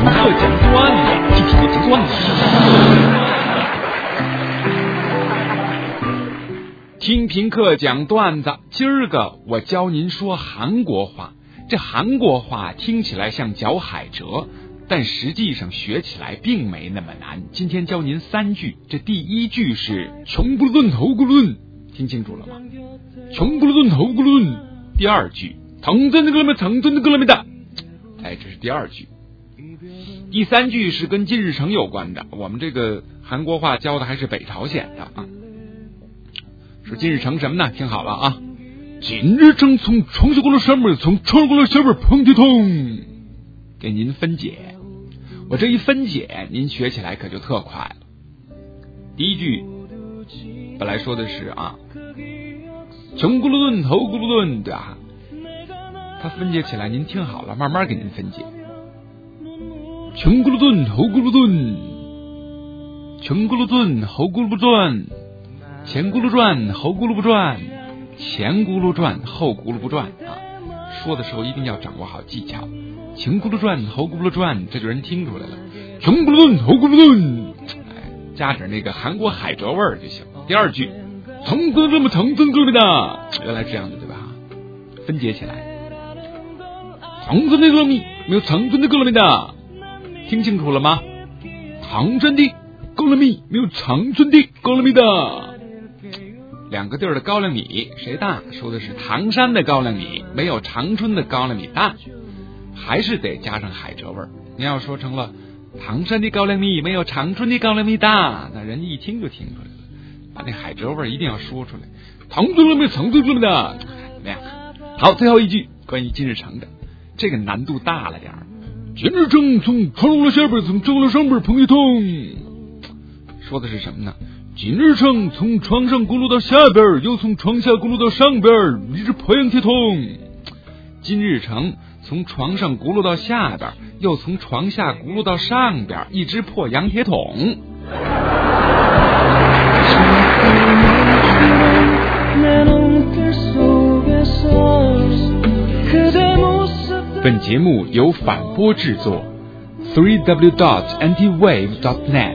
课讲段子，听评课讲段子。听评课讲段子，今儿个我教您说韩国话。这韩国话听起来像嚼海蜇，但实际上学起来并没那么难。今天教您三句，这第一句是穷咕噜顿头咕噜顿，听清楚了吗？穷咕噜顿头咕噜顿。第二句疼真的哥们疼真的哥们的，哎，这是第二句。第三句是跟金日成有关的，我们这个韩国话教的还是北朝鲜的啊。说金日成什么呢？听好了啊。金日成从床下过来上面，从床过来下面碰铁桶，给您分解。我这一分解，您学起来可就特快了。第一句本来说的是啊，穷咕噜顿，头咕噜顿，对吧？它分解起来，您听好了，慢慢给您分解。穷咕噜顿，猴咕噜顿，穷咕噜顿，猴咕噜不转，前咕噜转，猴咕噜不转。前咕噜转，后咕噜不转啊！说的时候一定要掌握好技巧。前咕噜转，后咕噜转，这就人听出来了。穷咕噜顿，猴咕噜顿，哎，加点那个韩国海蜇味儿就行。第二句，腾腾这么腾腾哥们的，原来是这样的对吧？分解起来，唐僧的歌米没有唐僧的歌米的，听清楚了吗？唐僧的高粱米没有长春的高粱米的。两个地儿的高粱米谁大？说的是唐山的高粱米没有长春的高粱米大，还是得加上海蜇味儿。你要说成了唐山的高粱米没有长春的高粱米大，那人家一听就听出来了。把那海蜇味儿一定要说出来。唐村了没？长春了的怎么样？好，最后一句关于金日成的，这个难度大了点儿。金日成从床了下边，从床了上边碰一桶，说的是什么呢？金日成从床上轱辘到下边，又从床下轱辘到上边，你是破洋铁桶。金日成从床上轱辘到下边，又从床下轱辘到上边，一只破洋铁桶。本节目由反播制作，three W dot anti wave dot net。